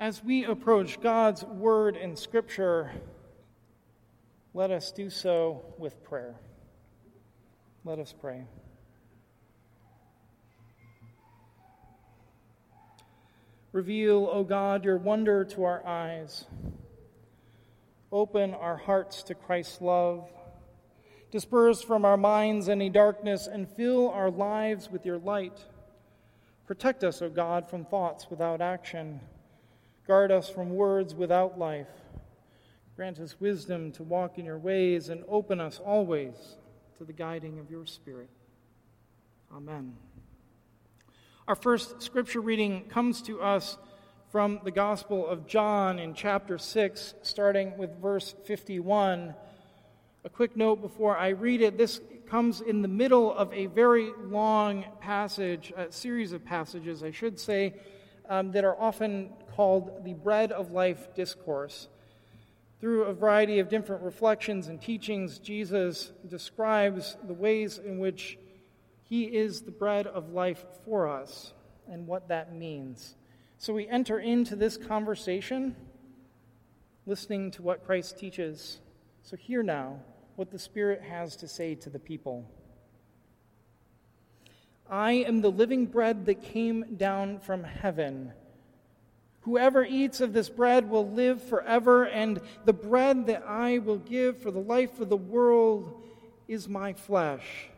As we approach God's Word in Scripture, let us do so with prayer. Let us pray. Reveal, O God, your wonder to our eyes. Open our hearts to Christ's love. Disperse from our minds any darkness and fill our lives with your light. Protect us, O God, from thoughts without action. Guard us from words without life. Grant us wisdom to walk in your ways and open us always to the guiding of your Spirit. Amen. Our first scripture reading comes to us from the Gospel of John in chapter 6, starting with verse 51. A quick note before I read it this comes in the middle of a very long passage, a series of passages, I should say, um, that are often called the Bread of Life Discourse. Through a variety of different reflections and teachings, Jesus describes the ways in which he is the bread of life for us and what that means. So we enter into this conversation listening to what Christ teaches. So hear now what the Spirit has to say to the people. I am the living bread that came down from heaven. Whoever eats of this bread will live forever, and the bread that I will give for the life of the world is my flesh.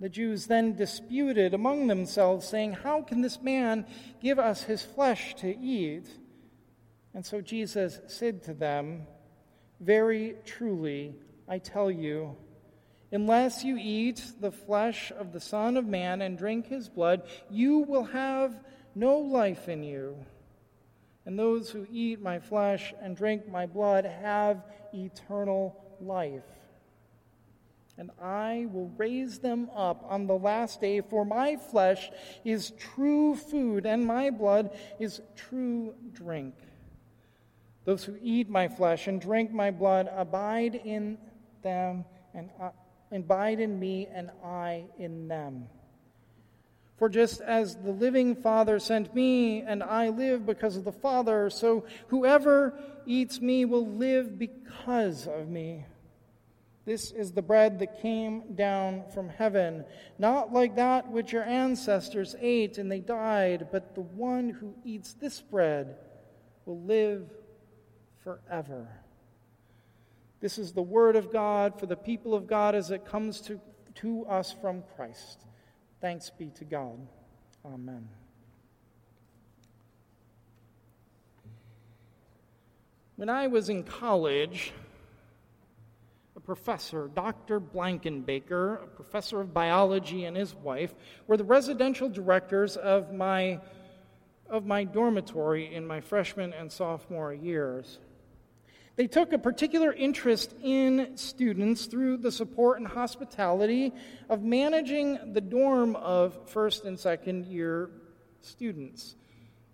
The Jews then disputed among themselves, saying, How can this man give us his flesh to eat? And so Jesus said to them, Very truly, I tell you, unless you eat the flesh of the Son of Man and drink his blood, you will have no life in you. And those who eat my flesh and drink my blood have eternal life and I will raise them up on the last day, for my flesh is true food, and my blood is true drink. Those who eat my flesh and drink my blood abide in them, and uh, abide in me, and I in them. For just as the living Father sent me, and I live because of the Father, so whoever eats me will live because of me. This is the bread that came down from heaven, not like that which your ancestors ate and they died, but the one who eats this bread will live forever. This is the word of God for the people of God as it comes to, to us from Christ. Thanks be to God. Amen. When I was in college, a professor, Dr. Blankenbaker, a professor of biology, and his wife were the residential directors of my, of my dormitory in my freshman and sophomore years. They took a particular interest in students through the support and hospitality of managing the dorm of first and second year students.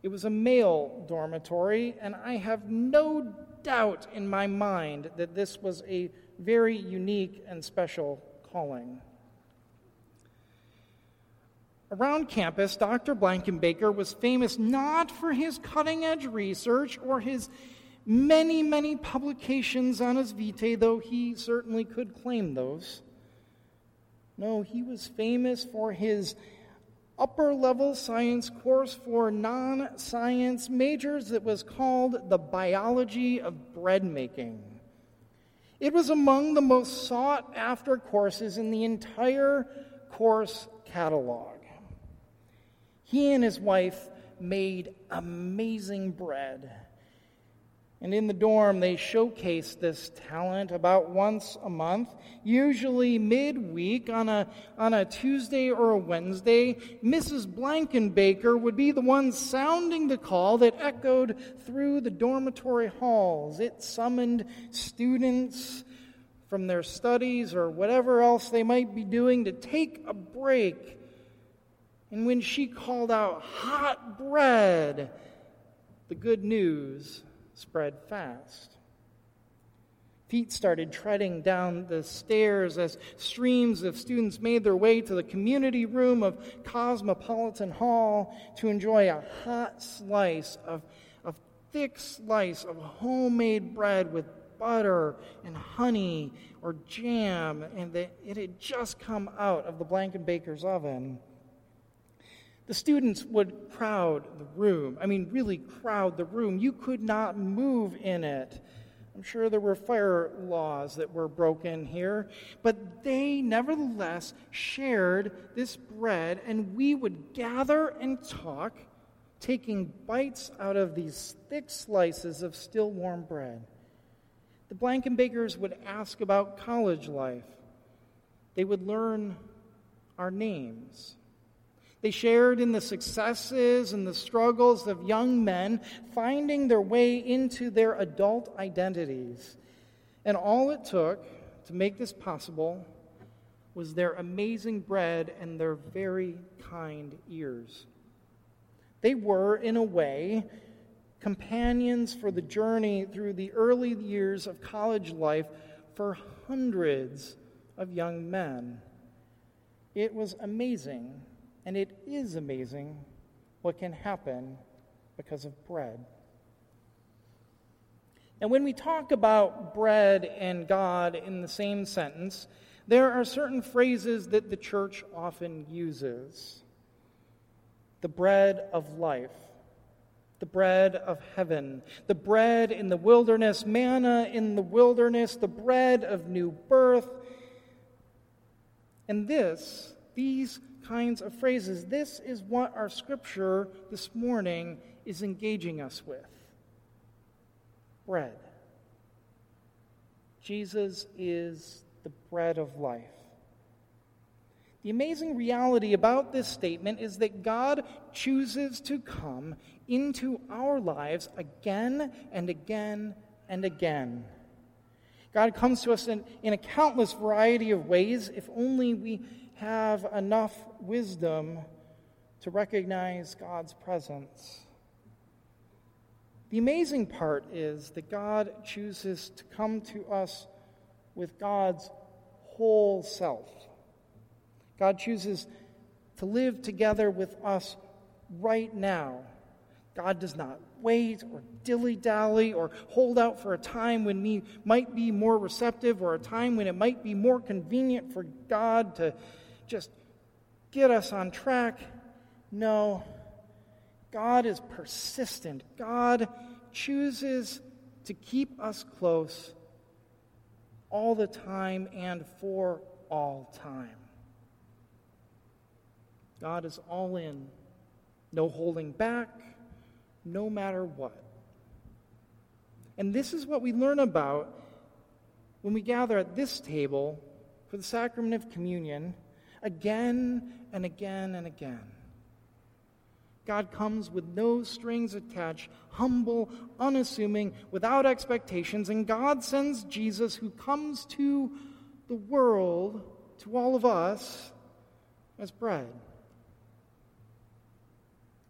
It was a male dormitory, and I have no doubt in my mind that this was a very unique and special calling. Around campus, Dr. Blankenbaker was famous not for his cutting edge research or his many, many publications on his vitae, though he certainly could claim those. No, he was famous for his upper level science course for non science majors that was called the Biology of Bread Making. It was among the most sought after courses in the entire course catalog. He and his wife made amazing bread. And in the dorm, they showcase this talent about once a month, usually midweek on a, on a Tuesday or a Wednesday. Mrs. Blankenbaker would be the one sounding the call that echoed through the dormitory halls. It summoned students from their studies or whatever else they might be doing to take a break. And when she called out, hot bread, the good news spread fast. Feet started treading down the stairs as streams of students made their way to the community room of Cosmopolitan Hall to enjoy a hot slice of, a thick slice of homemade bread with butter and honey or jam, and the, it had just come out of the Blankenbaker's oven. The students would crowd the room. I mean, really crowd the room. You could not move in it. I'm sure there were fire laws that were broken here, but they nevertheless shared this bread, and we would gather and talk, taking bites out of these thick slices of still warm bread. The Blankenbakers would ask about college life. They would learn our names. They shared in the successes and the struggles of young men finding their way into their adult identities. And all it took to make this possible was their amazing bread and their very kind ears. They were, in a way, companions for the journey through the early years of college life for hundreds of young men. It was amazing and it is amazing what can happen because of bread. And when we talk about bread and God in the same sentence, there are certain phrases that the church often uses the bread of life, the bread of heaven, the bread in the wilderness, manna in the wilderness, the bread of new birth. And this, these kinds of phrases. This is what our scripture this morning is engaging us with bread. Jesus is the bread of life. The amazing reality about this statement is that God chooses to come into our lives again and again and again. God comes to us in, in a countless variety of ways if only we have enough wisdom to recognize God's presence. The amazing part is that God chooses to come to us with God's whole self. God chooses to live together with us right now. God does not wait or dilly dally or hold out for a time when we might be more receptive or a time when it might be more convenient for God to just get us on track. No, God is persistent. God chooses to keep us close all the time and for all time. God is all in, no holding back, no matter what. And this is what we learn about when we gather at this table for the sacrament of communion again and again and again. God comes with no strings attached, humble, unassuming, without expectations, and God sends Jesus who comes to the world, to all of us, as bread.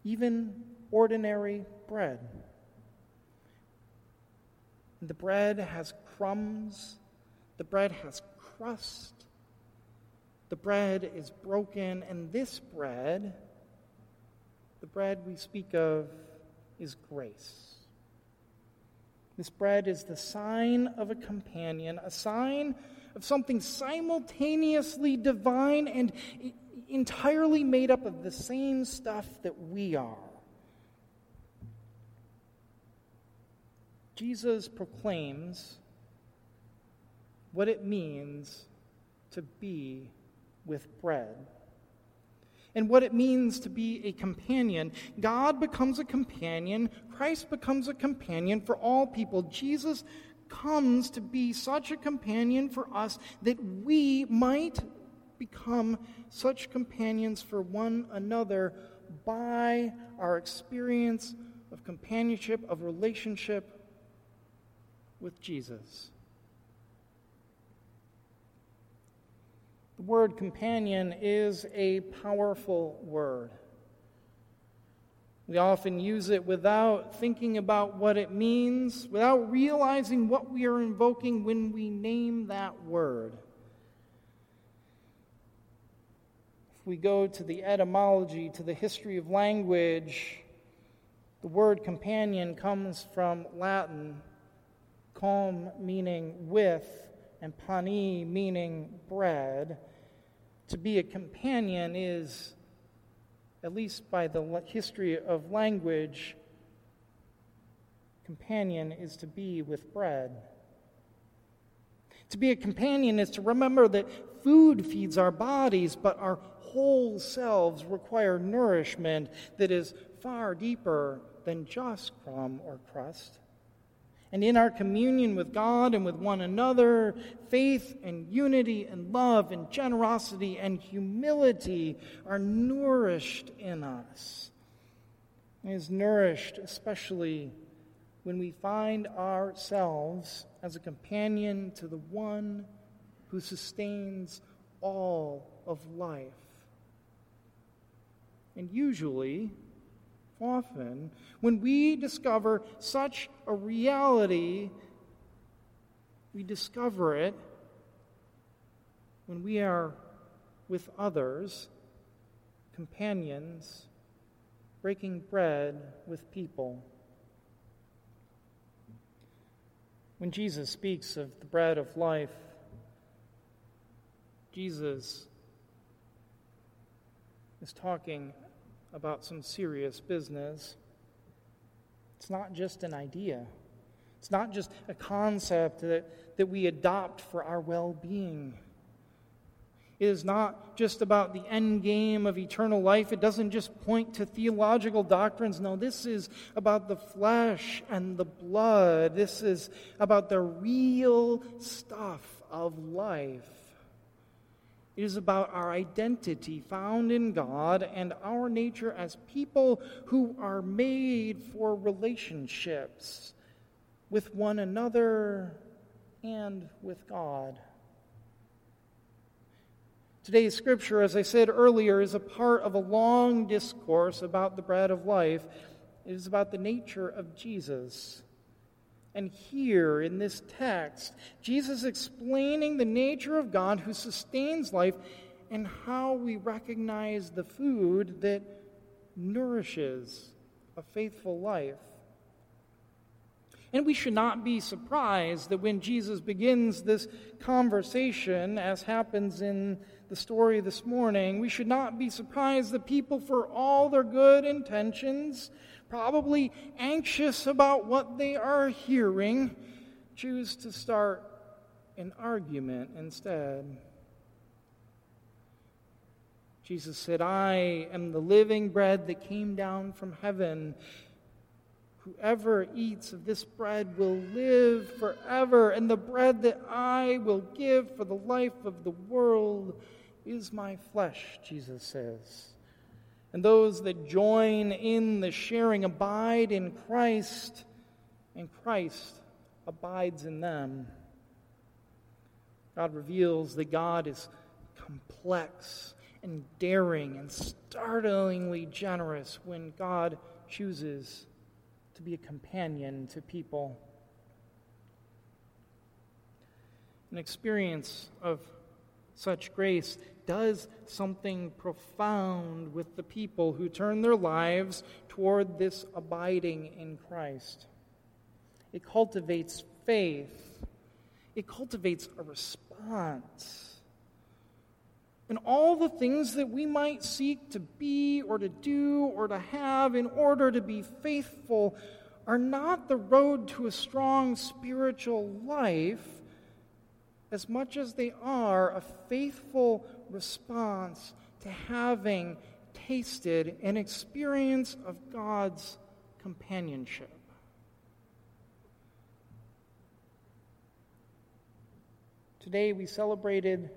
Even ordinary bread. The bread has crumbs, the bread has crust, the bread is broken, and this bread, the bread we speak of, is grace. This bread is the sign of a companion, a sign of something simultaneously divine and entirely made up of the same stuff that we are. Jesus proclaims what it means to be with bread. And what it means to be a companion. God becomes a companion, Christ becomes a companion for all people. Jesus comes to be such a companion for us that we might become such companions for one another by our experience of companionship, of relationship with Jesus. The word companion is a powerful word. We often use it without thinking about what it means, without realizing what we are invoking when we name that word. If we go to the etymology, to the history of language, the word companion comes from Latin, com meaning with, and pani meaning bread. To be a companion is at least by the history of language, companion is to be with bread. To be a companion is to remember that food feeds our bodies, but our whole selves require nourishment that is far deeper than just crumb or crust. And in our communion with God and with one another, faith and unity and love and generosity and humility are nourished in us. It is nourished especially when we find ourselves as a companion to the one who sustains all of life. And usually, often, when we discover such a reality, we discover it when we are with others, companions, breaking bread with people. When Jesus speaks of the bread of life, Jesus is talking about some serious business. It's not just an idea, it's not just a concept that, that we adopt for our well being. It is not just about the end game of eternal life. It doesn't just point to theological doctrines. No, this is about the flesh and the blood. This is about the real stuff of life. It is about our identity found in God and our nature as people who are made for relationships with one another and with God. Today's scripture, as I said earlier, is a part of a long discourse about the bread of life. It is about the nature of Jesus. And here in this text, Jesus explaining the nature of God who sustains life and how we recognize the food that nourishes a faithful life. And we should not be surprised that when Jesus begins this conversation, as happens in the story this morning, we should not be surprised that people, for all their good intentions, probably anxious about what they are hearing, choose to start an argument instead. Jesus said, I am the living bread that came down from heaven. Whoever eats of this bread will live forever, and the bread that I will give for the life of the world is my flesh, Jesus says and those that join in the sharing abide in Christ, and Christ abides in them. God reveals that God is complex and daring and startlingly generous when God chooses to be a companion to people. An experience of such grace does something profound with the people who turn their lives toward this abiding in Christ. It cultivates faith, it cultivates a response. And all the things that we might seek to be or to do or to have in order to be faithful are not the road to a strong spiritual life as much as they are a faithful response to having tasted an experience of God's companionship. Today we celebrated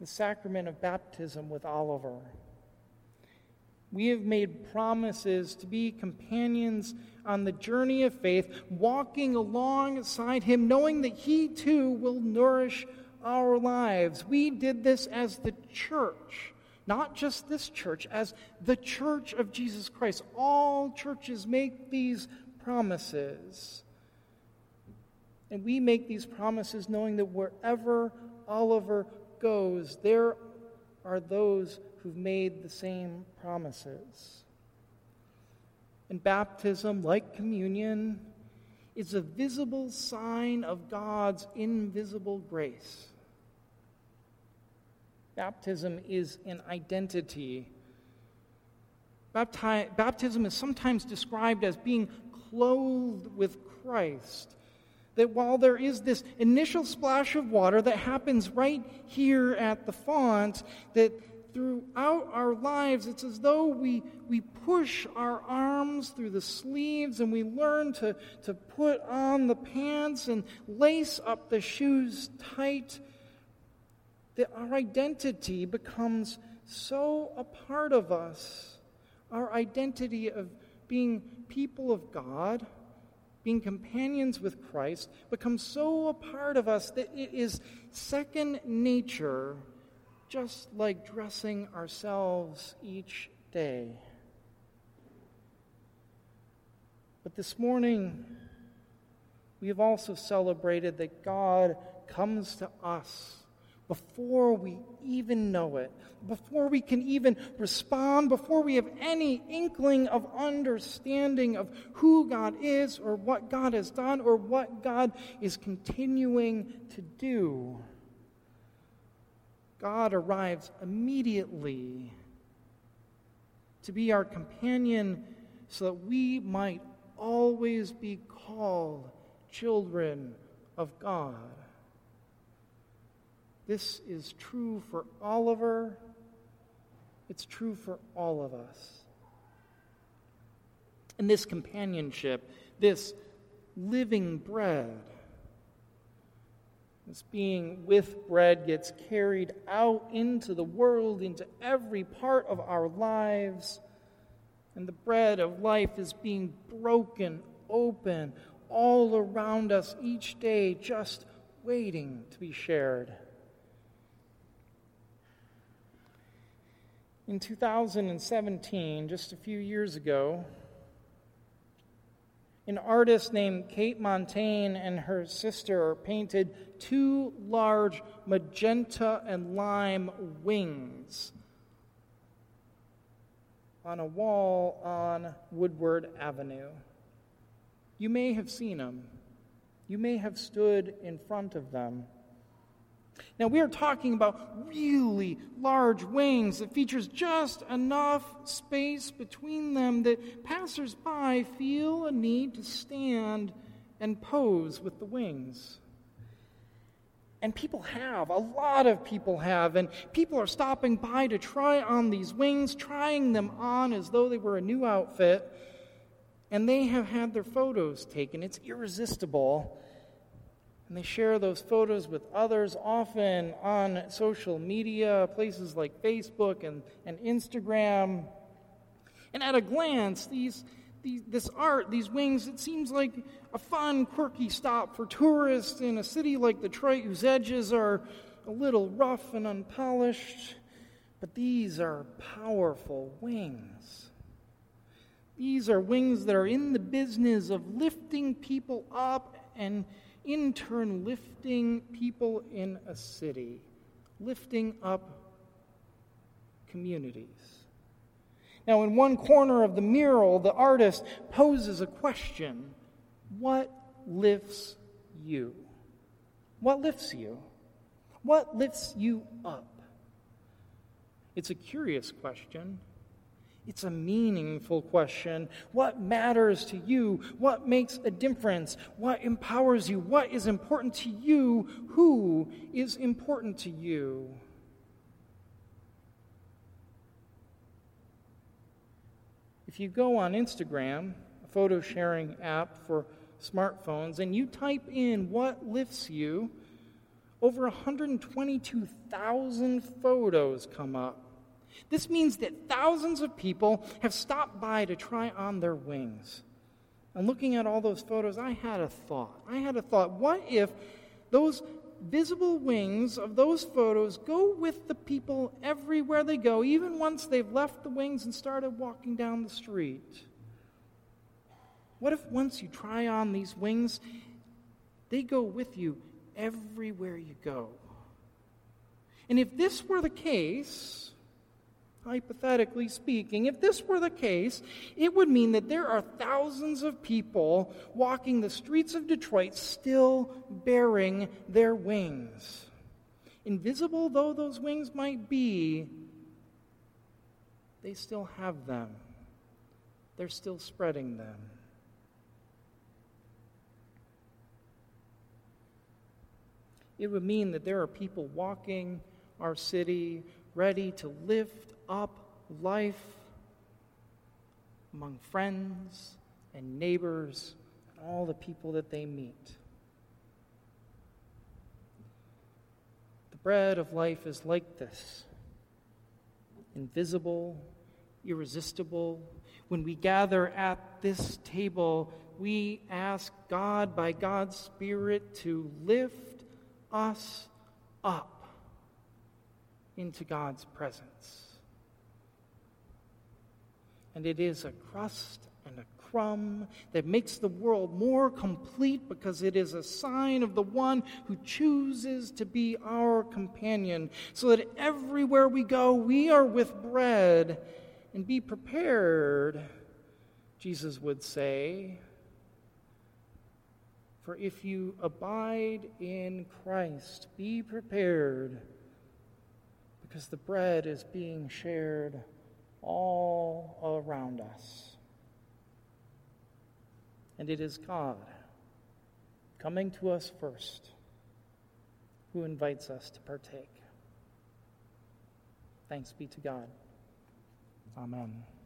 the sacrament of baptism with Oliver. We have made promises to be companions on the journey of faith, walking alongside him, knowing that he too will nourish our lives. We did this as the church not just this church, as the church of Jesus Christ. All churches make these promises. And we make these promises knowing that wherever Oliver goes, there are those who've made the same promises. And baptism, like communion, is a visible sign of God's invisible grace. Baptism is an identity. Bapti- baptism is sometimes described as being clothed with Christ. That while there is this initial splash of water that happens right here at the font, that throughout our lives, it's as though we, we push our arms through the sleeves and we learn to, to put on the pants and lace up the shoes tight, that our identity becomes so a part of us. Our identity of being people of God, being companions with Christ, becomes so a part of us that it is second nature just like dressing ourselves each day. But this morning, we have also celebrated that God comes to us before we even know it, before we can even respond, before we have any inkling of understanding of who God is or what God has done or what God is continuing to do. God arrives immediately to be our companion so that we might always be called children of God. This is true for Oliver. It's true for all of us. And this companionship, this living bread, this being with bread gets carried out into the world, into every part of our lives. And the bread of life is being broken open all around us each day, just waiting to be shared. In 2017, just a few years ago, an artist named Kate Montaigne and her sister painted two large magenta and lime wings on a wall on Woodward Avenue. You may have seen them. You may have stood in front of them. Now, we are talking about really large wings that features just enough space between them that passersby feel a need to stand and pose with the wings. And people have, a lot of people have, and people are stopping by to try on these wings, trying them on as though they were a new outfit, and they have had their photos taken. It's irresistible and they share those photos with others, often on social media, places like Facebook and, and Instagram. And at a glance, these, these, this art, these wings, it seems like a fun, quirky stop for tourists in a city like Detroit whose edges are a little rough and unpolished. But these are powerful wings. These are wings that are in the business of lifting people up and in turn lifting people in a city, lifting up communities. Now, in one corner of the mural, the artist poses a question What lifts you? What lifts you? What lifts you up? It's a curious question. It's a meaningful question. What matters to you? What makes a difference? What empowers you? What is important to you? Who is important to you? If you go on Instagram, a photo sharing app for smartphones, and you type in what lifts you, over 122,000 photos come up. This means that thousands of people have stopped by to try on their wings. And looking at all those photos, I had a thought. I had a thought. What if those visible wings of those photos go with the people everywhere they go, even once they've left the wings and started walking down the street? What if once you try on these wings, they go with you everywhere you go? And if this were the case, hypothetically speaking, if this were the case, it would mean that there are thousands of people walking the streets of Detroit still bearing their wings. Invisible though those wings might be, they still have them. They're still spreading them. It would mean that there are people walking our city ready to lift up life among friends and neighbors and all the people that they meet. The bread of life is like this invisible, irresistible. When we gather at this table, we ask God by God's Spirit to lift us up into God's presence and it is a crust and a crumb that makes the world more complete because it is a sign of the one who chooses to be our companion, so that everywhere we go, we are with bread and be prepared, Jesus would say. For if you abide in Christ, be prepared because the bread is being shared all around us. And it is God coming to us first who invites us to partake. Thanks be to God. Amen.